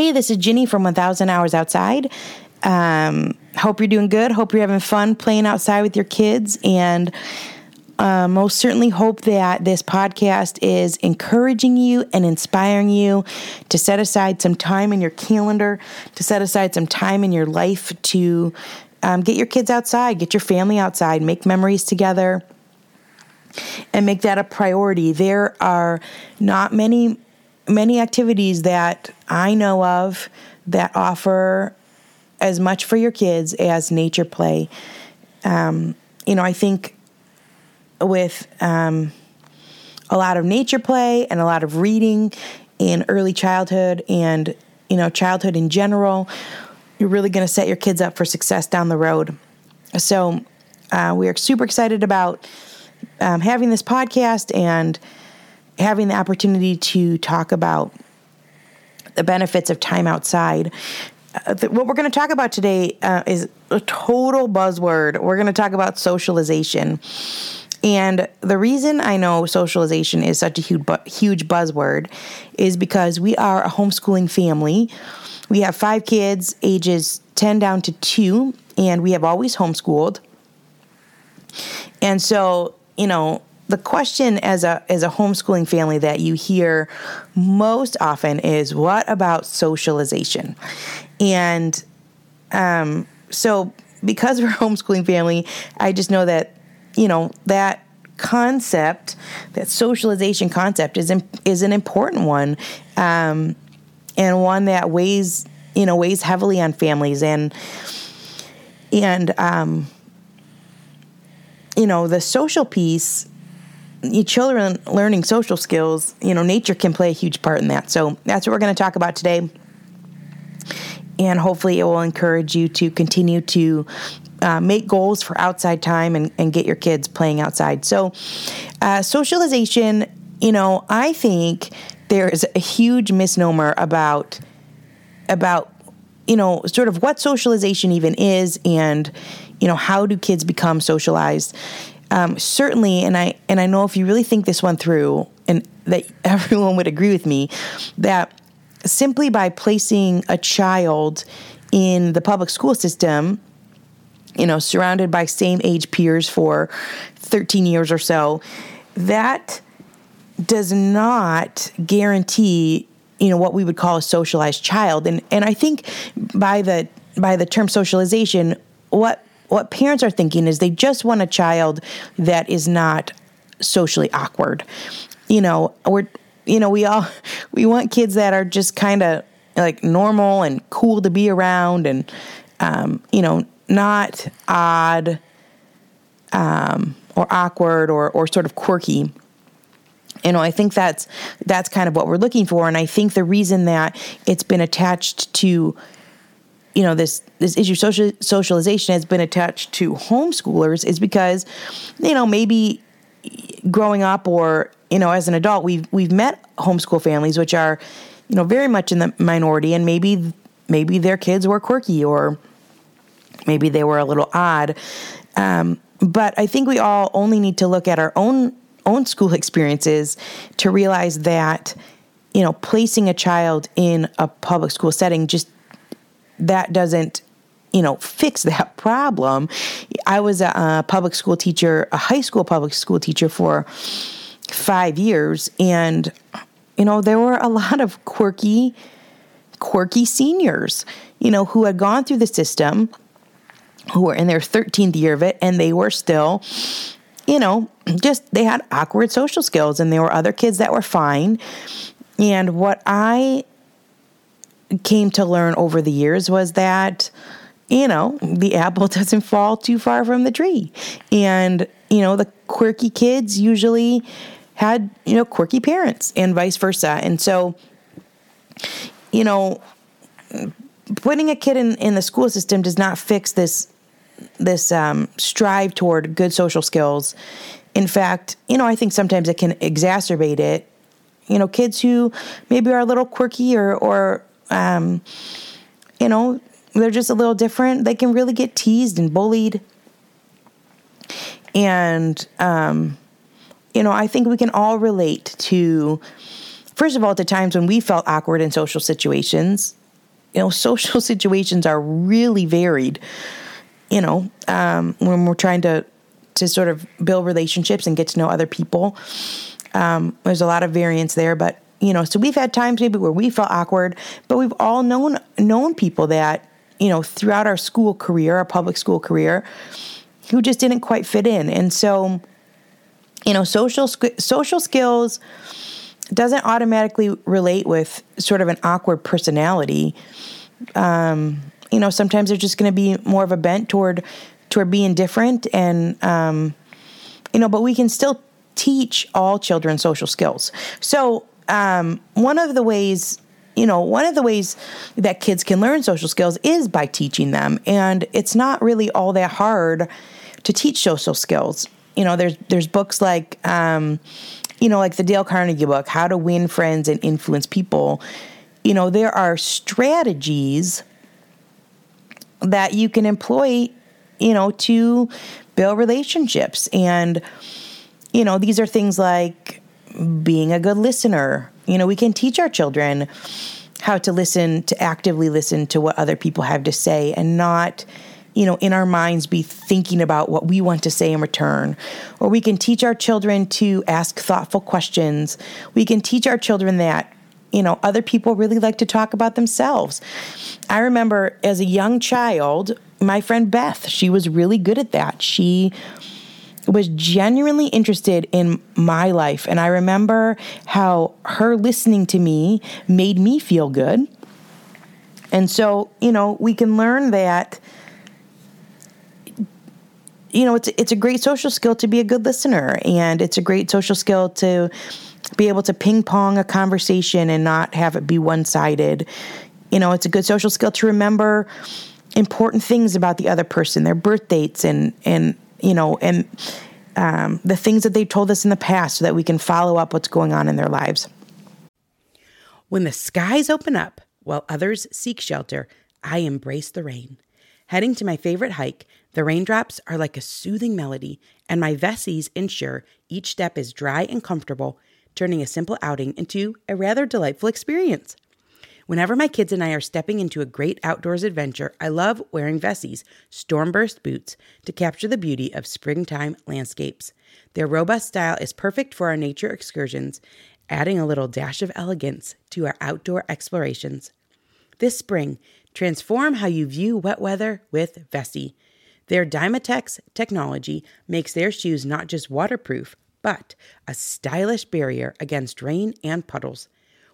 Hey, this is Ginny from 1000 Hours Outside. Um, hope you're doing good. Hope you're having fun playing outside with your kids. And uh, most certainly hope that this podcast is encouraging you and inspiring you to set aside some time in your calendar, to set aside some time in your life to um, get your kids outside, get your family outside, make memories together, and make that a priority. There are not many many activities that I know of that offer as much for your kids as nature play. Um, you know, I think with um, a lot of nature play and a lot of reading in early childhood and you know childhood in general, you're really going to set your kids up for success down the road. So uh, we are super excited about um, having this podcast and having the opportunity to talk about the benefits of time outside. Uh, th- what we're going to talk about today uh, is a total buzzword. We're going to talk about socialization. And the reason I know socialization is such a huge, bu- huge buzzword is because we are a homeschooling family. We have five kids, ages 10 down to two, and we have always homeschooled. And so, you know, the question as a as a homeschooling family that you hear most often is what about socialization? And um, so because we're a homeschooling family, I just know that you know that concept, that socialization concept is is an important one, um, and one that weighs you know weighs heavily on families and and um, you know the social piece children learning social skills, you know, nature can play a huge part in that. So that's what we're going to talk about today. And hopefully, it will encourage you to continue to uh, make goals for outside time and, and, get your kids playing outside. So, uh, socialization, you know, I think there is a huge misnomer about about you know sort of what socialization even is and you know how do kids become socialized um, certainly, and I and I know if you really think this one through, and that everyone would agree with me, that simply by placing a child in the public school system, you know, surrounded by same age peers for 13 years or so, that does not guarantee you know what we would call a socialized child. And and I think by the by the term socialization what what parents are thinking is they just want a child that is not socially awkward. You know, we're you know, we all we want kids that are just kind of like normal and cool to be around and um, you know, not odd um, or awkward or or sort of quirky you know i think that's that's kind of what we're looking for and i think the reason that it's been attached to you know this this issue social socialization has been attached to homeschoolers is because you know maybe growing up or you know as an adult we've we've met homeschool families which are you know very much in the minority and maybe maybe their kids were quirky or maybe they were a little odd. Um, but I think we all only need to look at our own own school experiences to realize that you know placing a child in a public school setting just that doesn't you know fix that problem. I was a, a, public school teacher a high school public school teacher for five years and you know there were a lot of quirky quirky seniors you know who had gone through the system who were in their 13th year of it and they were still you know just they had awkward social skills and there were other kids that were fine. And what i came to learn over the years was that you know the apple doesn't fall too far from the tree. And you know the quirky kids usually had you know quirky parents and vice versa. And so you know putting a kid in, in the school system does not fix this this um, strive toward good social skills. In fact you know i think sometimes it can exacerbate it. You know kids who maybe are a little quirky or or um, you know, they're just a little different. They can really get teased and bullied. And, um, you know, I think we can all relate to, first of all, to times when we felt awkward in social situations. you know, social situations are really varied. You know, um, when we're trying to to sort of build relationships and get to know other people, um, there's a lot of variance there. But you know, so we've had times maybe where we felt awkward, but we've all known known people that you know throughout our school career, our public school career, who just didn't quite fit in, and so you know, social social skills doesn't automatically relate with sort of an awkward personality. Um, you know, sometimes there's just going to be more of a bent toward toward being different, and um, you know, but we can still teach all children social skills. So um, one of the ways you know, one of the ways that kids can learn social skills is by teaching them. And it's not really all that hard to teach social skills. You know, there's there's books like um, you know, like the Dale Carnegie book, How to Win Friends and Influence People, you know, there are strategies that you can employ, you know, to build relationships. And, you know, these are things like being a good listener. You know, we can teach our children how to listen, to actively listen to what other people have to say and not you know, in our minds be thinking about what we want to say in return. Or we can teach our children to ask thoughtful questions. We can teach our children that, you know, other people really like to talk about themselves. I remember as a young child, my friend Beth, she was really good at that. She was genuinely interested in my life. And I remember how her listening to me made me feel good. And so, you know, we can learn that you know, it's it's a great social skill to be a good listener, and it's a great social skill to be able to ping pong a conversation and not have it be one sided. You know, it's a good social skill to remember important things about the other person, their birth dates, and and you know, and um, the things that they told us in the past, so that we can follow up what's going on in their lives. When the skies open up while others seek shelter, I embrace the rain. Heading to my favorite hike, the raindrops are like a soothing melody, and my Vessies ensure each step is dry and comfortable, turning a simple outing into a rather delightful experience. Whenever my kids and I are stepping into a great outdoors adventure, I love wearing Vessies Stormburst boots to capture the beauty of springtime landscapes. Their robust style is perfect for our nature excursions, adding a little dash of elegance to our outdoor explorations. This spring, Transform how you view wet weather with Vessi. Their Dymatex technology makes their shoes not just waterproof, but a stylish barrier against rain and puddles.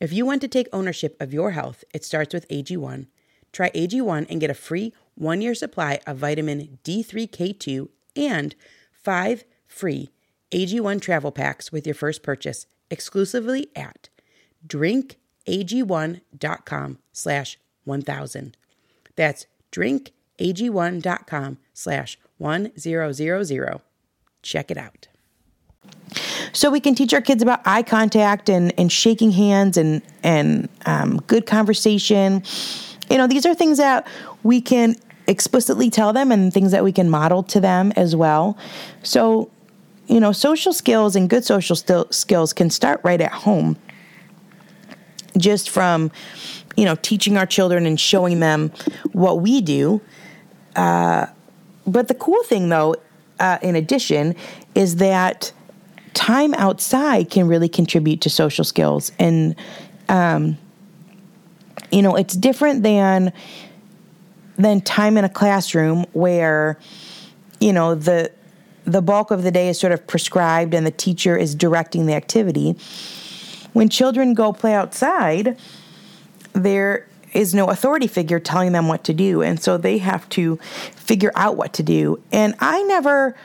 If you want to take ownership of your health, it starts with AG1. Try AG1 and get a free one year supply of vitamin D3K2 and five free AG1 travel packs with your first purchase exclusively at drinkag1.com slash 1000. That's drinkag1.com slash 1000. Check it out. So we can teach our kids about eye contact and, and shaking hands and, and um, good conversation. you know, these are things that we can explicitly tell them and things that we can model to them as well. So, you know, social skills and good social st- skills can start right at home. Just from, you know, teaching our children and showing them what we do. Uh, but the cool thing, though, uh, in addition, is that time outside can really contribute to social skills. And, um, you know, it's different than than time in a classroom where, you know, the the bulk of the day is sort of prescribed and the teacher is directing the activity. When children go play outside, there is no authority figure telling them what to do. And so they have to figure out what to do. And I never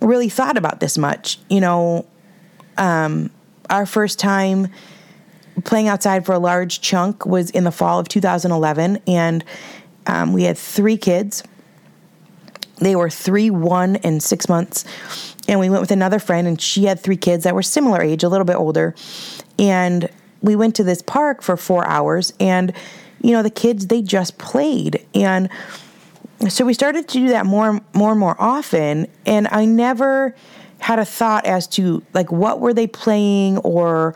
really thought about this much. You know, um, our first time playing outside for a large chunk was in the fall of 2011. And um, we had three kids they were three, one, and six months. And we went with another friend, and she had three kids that were similar age, a little bit older. And we went to this park for four hours, and you know the kids they just played, and so we started to do that more, and more and more often. And I never had a thought as to like what were they playing or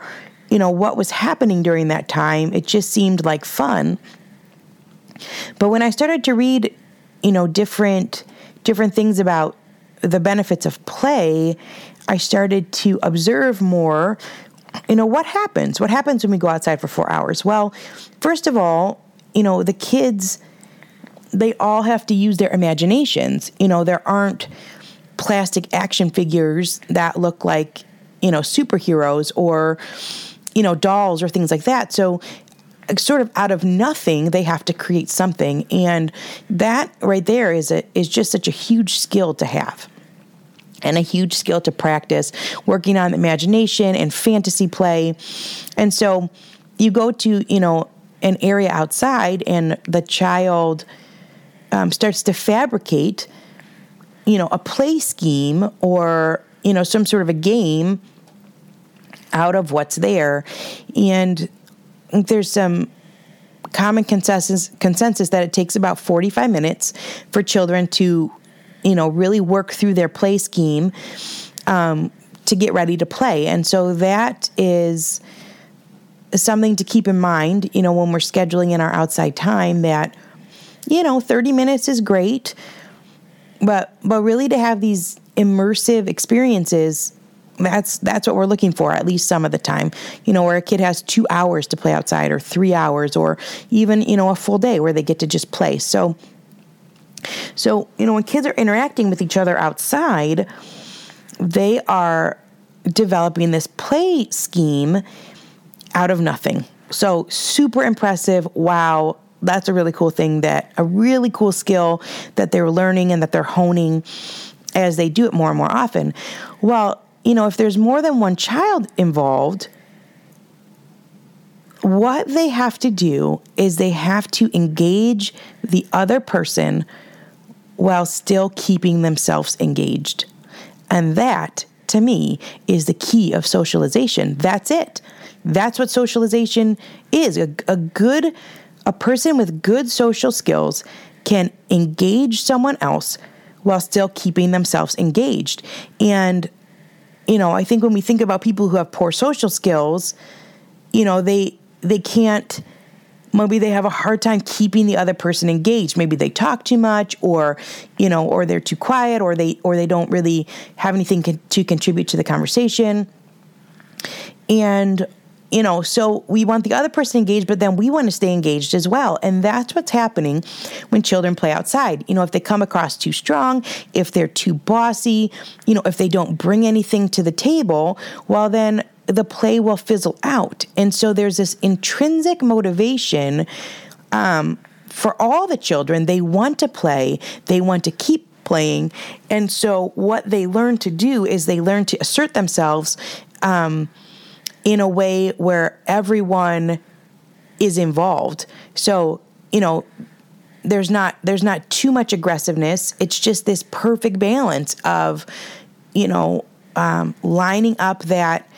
you know what was happening during that time. It just seemed like fun. But when I started to read, you know, different different things about the benefits of play, I started to observe more. You know, what happens? What happens when we go outside for four hours? Well, first of all, you know, the kids, they all have to use their imaginations. You know, there aren't plastic action figures that look like, you know, superheroes or, you know, dolls or things like that. So sort of out of nothing they have to create something and that right there is a is just such a huge skill to have and a huge skill to practice working on imagination and fantasy play and so you go to you know an area outside and the child um, starts to fabricate you know a play scheme or you know some sort of a game out of what's there. And there's some common consensus consensus that it takes about 45 minutes for children to you know really work through their play scheme um, to get ready to play. And so that is something to keep in mind you know when we're scheduling in our outside time that you know 30 minutes is great. But but really to have these immersive experiences that's that's what we're looking for at least some of the time. You know where a kid has two hours to play outside or three hours or even you know a full day where they get to just play. So so you know when kids are interacting with each other outside they are developing this play scheme out of nothing. So super impressive. Wow that's a really cool thing that a really cool skill that they're learning and that they're honing as they do it more and more often well you know, if there's more than one child involved, what they have to do is they have to engage the other person while still keeping themselves engaged. And that, to me, is the key of socialization. That's it. That's what socialization is. A, a good, a person with good social skills can engage someone else while still keeping themselves engaged. And you know, I think when we think about people who have poor social skills, you know, they they can't maybe they have a hard time keeping the other person engaged maybe they talk too much or you know or they're too quiet or they or they don't really have anything to contribute to the conversation and you know so we want the other person engaged but then we want to stay engaged as well. And that's what's happening when children play outside. You know if they come across too strong if they're too bossy you know if they don't bring anything to the table well then the play will fizzle out. And so there's this intrinsic motivation um, for all the children. They want to play. They want to keep playing. And so what they learn to do is they learn to assert themselves um, in a way where everyone is involved. So, you know, there's not there's not too much aggressiveness. It's just this perfect balance of, you know, um, lining up that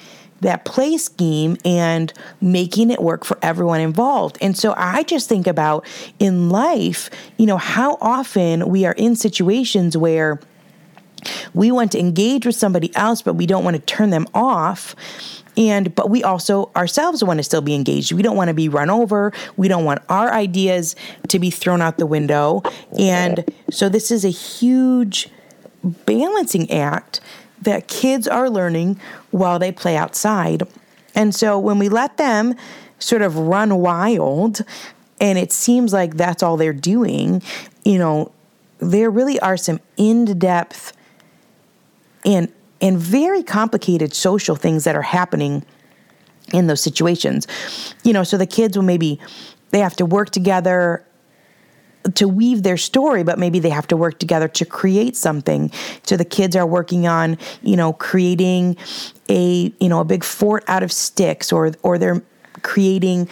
that play scheme and making it work for everyone involved. And so I just think about in life, you know, how often we are in situations where we want to engage with somebody else, but we don't want to turn them off and but we also ourselves want to still be engaged. We don't want to be run over. We don't want our ideas to be thrown out the window. And so this is a huge balancing act that kids are learning while they play outside. And so when we let them sort of run wild and it seems like that's all they're doing you know there really are some in-depth and and very complicated social things that are happening in those situations. You know, so the kids will maybe they have to work together to weave their story, but maybe they have to work together to create something. So the kids are working on, you know, creating a, you know, a big fort out of sticks or or they're creating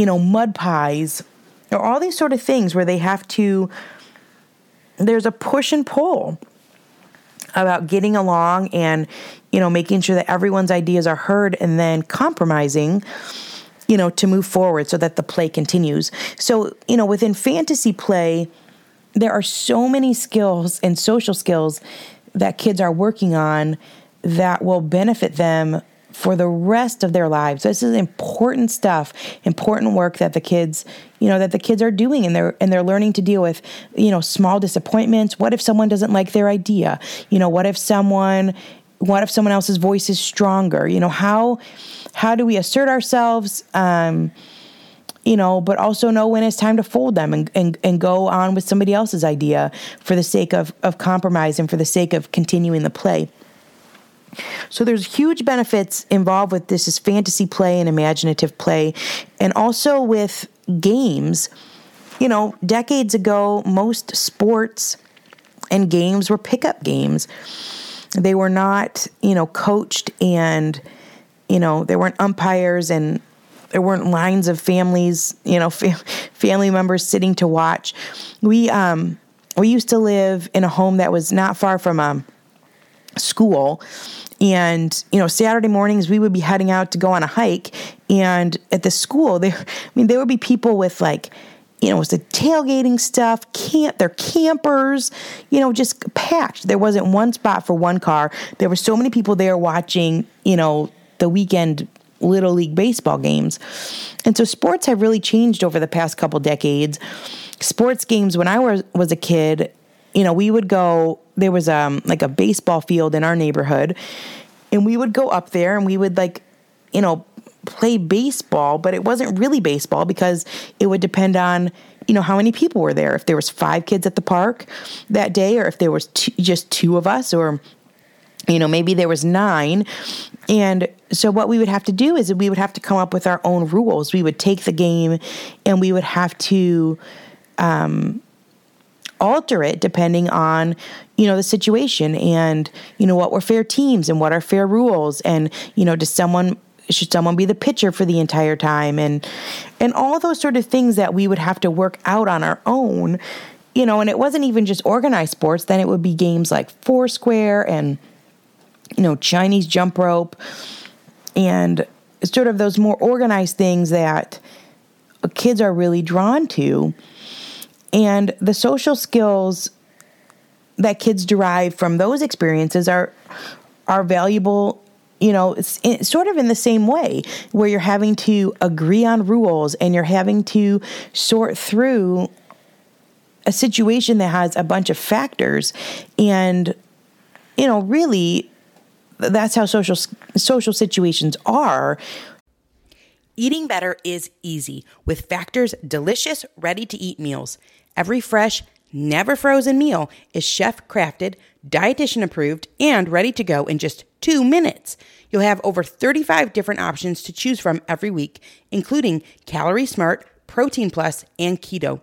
you know, mud pies or all these sort of things where they have to there's a push and pull about getting along and you know making sure that everyone's ideas are heard and then compromising you know to move forward so that the play continues. So you know within fantasy play there are so many skills and social skills that kids are working on that will benefit them for the rest of their lives. This is important stuff, important work that the kids, you know, that the kids are doing and they're and they're learning to deal with, you know, small disappointments. What if someone doesn't like their idea? You know, what if someone what if someone else's voice is stronger? You know, how how do we assert ourselves? Um, you know, but also know when it's time to fold them and, and, and go on with somebody else's idea for the sake of, of compromise and for the sake of continuing the play. So there's huge benefits involved with this is fantasy play and imaginative play and also with games. You know, decades ago most sports and games were pickup games. They were not, you know, coached and you know, there weren't umpires and there weren't lines of families, you know, family members sitting to watch. We um we used to live in a home that was not far from a school and you know saturday mornings we would be heading out to go on a hike and at the school there i mean there would be people with like you know, it was the tailgating stuff, camp, they're campers, you know, just packed. There wasn't one spot for one car. There were so many people there watching, you know, the weekend little league baseball games. And so sports have really changed over the past couple decades. Sports games when I was was a kid, you know, we would go there was um like a baseball field in our neighborhood and we would go up there and we would like you know play baseball but it wasn't really baseball because it would depend on you know how many people were there. If there was five kids at the park that day or if there was two, just two of us or you know maybe there was nine. And so what we would have to do is we would have to come up with our own rules. We would take the game and we would have to um, alter it depending on you know the situation and you know what were fair teams and what are fair rules and you know does someone should someone be the pitcher for the entire time and and all those sort of things that we would have to work out on our own you know and it wasn't even just organized sports. Then it would be games like foursquare and you know chinese jump rope and sort of those more organized things that kids are really drawn to and the social skills that kids derive from those experiences are are valuable you know it's, it's sort of in the same way where you're having to agree on rules and you're having to sort through a situation that has a bunch of factors. And you know really that's how social social situations are Eating better is easy with Factor's delicious, ready to eat meals. Every fresh, never frozen meal is chef crafted, dietitian approved, and ready to go in just two minutes. You'll have over 35 different options to choose from every week, including Calorie Smart, Protein Plus, and Keto.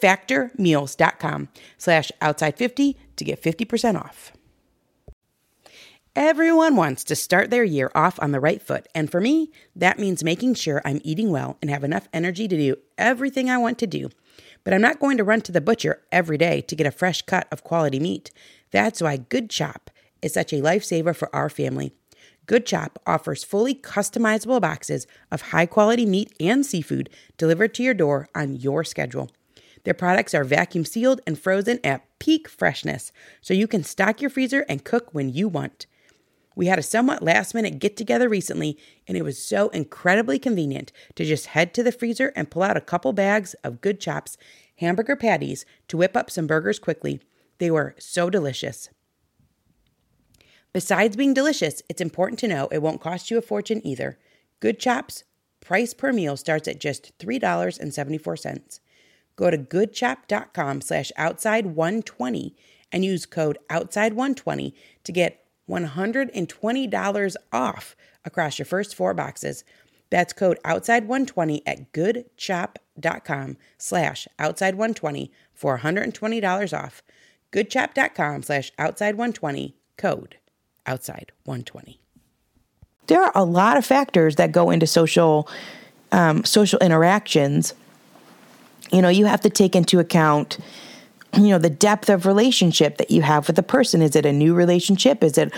factormeals.com slash outside50 to get 50% off. Everyone wants to start their year off on the right foot, and for me, that means making sure I'm eating well and have enough energy to do everything I want to do. But I'm not going to run to the butcher every day to get a fresh cut of quality meat. That's why Good Chop is such a lifesaver for our family. Good Chop offers fully customizable boxes of high quality meat and seafood delivered to your door on your schedule. Their products are vacuum sealed and frozen at peak freshness, so you can stock your freezer and cook when you want. We had a somewhat last minute get together recently, and it was so incredibly convenient to just head to the freezer and pull out a couple bags of Good Chops hamburger patties to whip up some burgers quickly. They were so delicious. Besides being delicious, it's important to know it won't cost you a fortune either. Good Chops price per meal starts at just $3.74. Go to goodchop.com slash outside120 and use code outside120 to get $120 off across your first four boxes. That's code outside120 at goodchop.com slash outside120 for $120 off. goodchop.com slash outside120 code outside 120. There are a lot of factors that go into social um, social interactions. You know, you have to take into account you know the depth of relationship that you have with the person. Is it a new relationship? Is it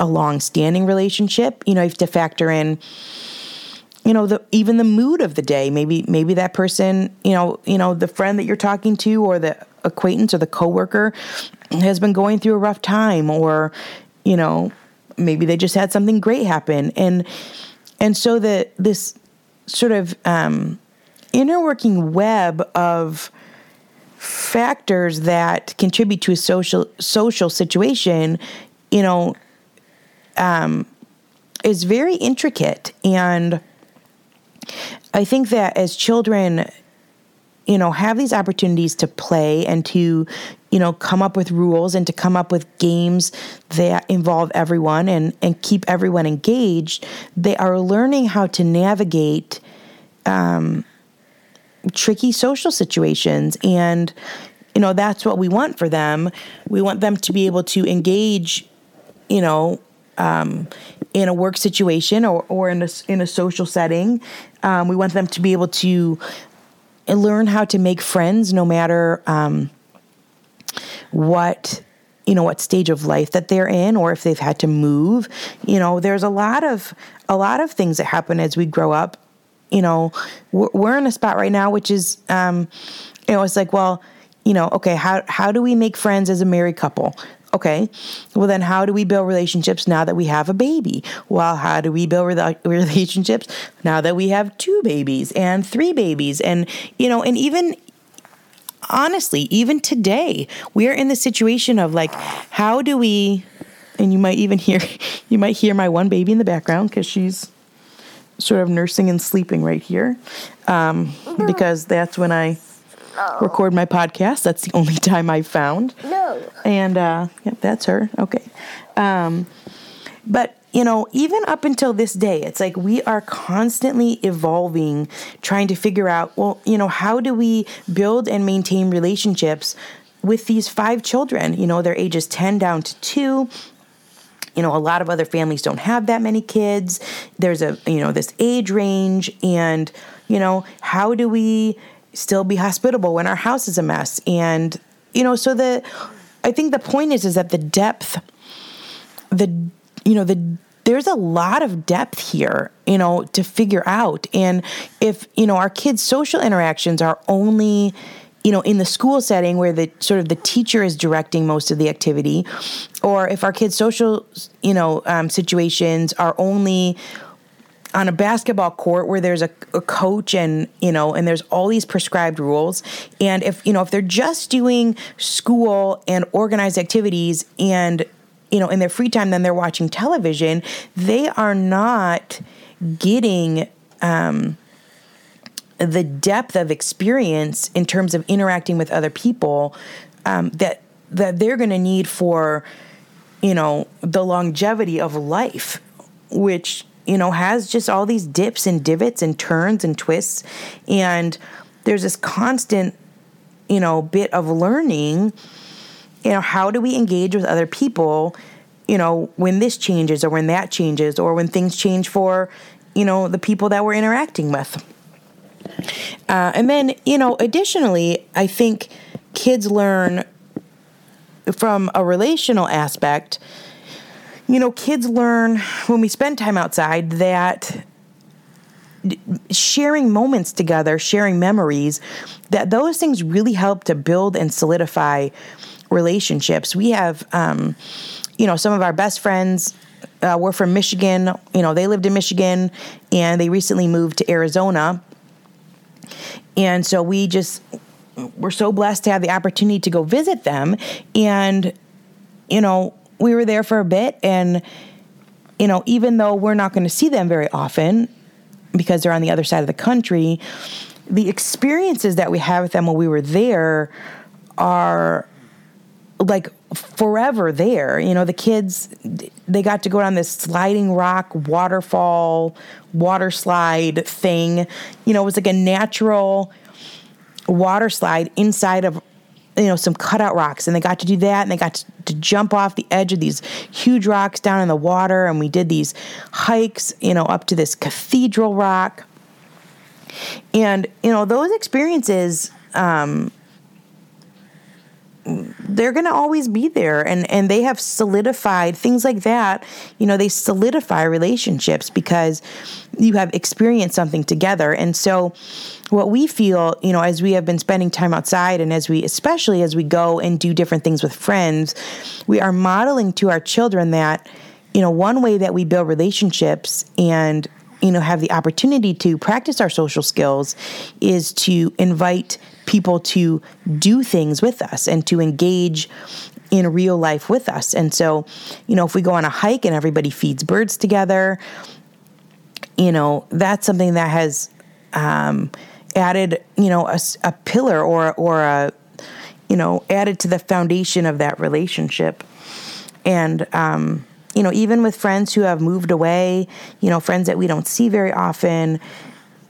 a long-standing relationship? You know you have to factor in you know the even the mood of the day. Maybe maybe that person you know you know the friend that you're talking to or the acquaintance or the coworker has been going through a rough time or you know, maybe they just had something great happen. And and so the this sort of um, inner working web of factors that contribute to a social social situation, you know, um, is very intricate. And I think that as children, you know, have these opportunities to play and to, you know, come up with rules and to come up with games that involve everyone and, and keep everyone engaged, they are learning how to navigate um, tricky social situations. And, you know, that's what we want for them. We want them to be able to engage, you know, um, in a work situation or, or in a, in a social setting. Um, we want them to be able to learn how to make friends no matter um, what you know what stage of life that they're in or if they've had to move you know there's a lot of a lot of things that happen as we grow up you know we're, we're in a spot right now which is um, you know it's like well you know okay how how do we make friends as a married couple Okay, well, then how do we build relationships now that we have a baby? Well, how do we build relationships now that we have two babies and three babies? And, you know, and even honestly, even today, we are in the situation of like, how do we, and you might even hear, you might hear my one baby in the background because she's sort of nursing and sleeping right here um, because that's when I no. record my podcast. That's the only time I've found. No. And uh, yep, that's her. Okay. Um, but you know, even up until this day, it's like we are constantly evolving, trying to figure out, well, you know, how do we build and maintain relationships with these five children? You know, their ages 10 down to two. You know, a lot of other families don't have that many kids. There's a, you know, this age range. And, you know, how do we still be hospitable when our house is a mess and you know so the i think the point is is that the depth the you know the there's a lot of depth here you know to figure out and if you know our kids social interactions are only you know in the school setting where the sort of the teacher is directing most of the activity or if our kids social you know um, situations are only on a basketball court where there's a, a, coach and you know and there's all these prescribed rules. And if you know if they're just doing school and organized activities and you know in their free time then they're watching television they are not getting um, the depth of experience in terms of interacting with other people um, that that they're going to need for you know the longevity of life which you know has just all these dips and divots and turns and twists. And there's this constant you know bit of learning you know how do we engage with other people you know when this changes or when that changes or when things change for you know the people that we're interacting with uh, and then you know additionally i think kids learn from a relational aspect you know kids learn when we spend time outside that sharing moments together sharing memories that those things really help to build and solidify relationships we have um, you know some of our best friends uh, were from Michigan. You know, they lived in Michigan and they recently moved to Arizona. And so we just were so blessed to have the opportunity to go visit them. And, you know, we were there for a bit. And, you know, even though we're not going to see them very often because they're on the other side of the country, the experiences that we have with them while we were there are like forever there. You know, the kids they got to go down this sliding rock waterfall water slide thing. You know, it was like a natural water slide inside of you know some cutout rocks and they got to do that and they got to, to, jump off the edge of these huge rocks down in the water and we did these hikes you know up to this cathedral rock and you know those experiences um, they're going to always be there and and they have solidified things like that you know they solidify relationships because you have experienced something together. And so what we feel you know as we have been spending time outside and as we especially as we go and do different things with friends we are modeling to our children that you know one way that we build relationships and you know have the opportunity to practice our social skills is to invite people to do things with us and to engage in real life with us. And so, you know, if we go on a hike and everybody feeds birds together, you know, that's something that has um, added, you know, a, a pillar or or a, you know, added to the foundation of that relationship. And um, you know, even with friends who have moved away, you know, friends that we don't see very often,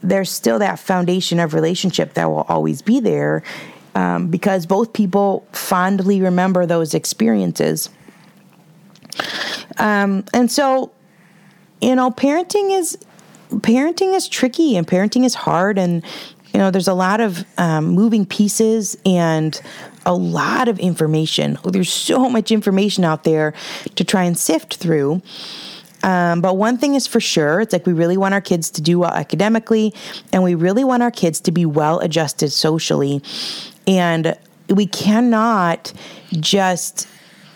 there's still that foundation of relationship that will always be there um, because both people fondly remember those experiences. Um, and so, you know, parenting is parenting is tricky and parenting is hard and you know there's a lot of um, moving pieces and a lot of information there's so much information out there to try and sift through um, but one thing is for sure it's like we really want our kids to do well academically, and we really want our kids to be well adjusted socially. And we cannot just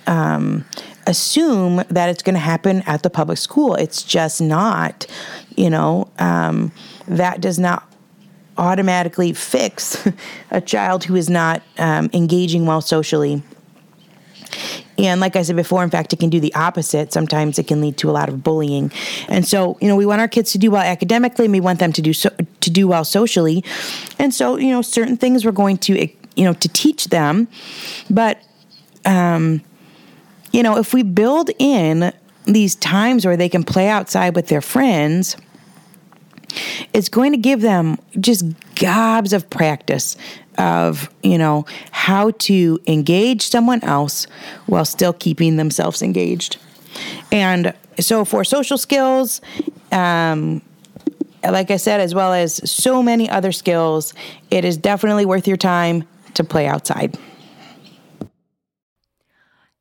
um, assume that it's going to happen at the public school. It's just not, you know, um, that does not automatically fix a child who is not um, engaging well socially. And like I said before, in fact, it can do the opposite. Sometimes it can lead to a lot of bullying. And so, you know, we want our kids to do well academically, and we want them to do so, to do well socially. And so, you know, certain things we're going to, you know, to teach them. But, um, you know, if we build in these times where they can play outside with their friends, it's going to give them just gobs of practice of, you know, how to engage someone else while still keeping themselves engaged. And so for social skills, um, like I said, as well as so many other skills, it is definitely worth your time to play outside.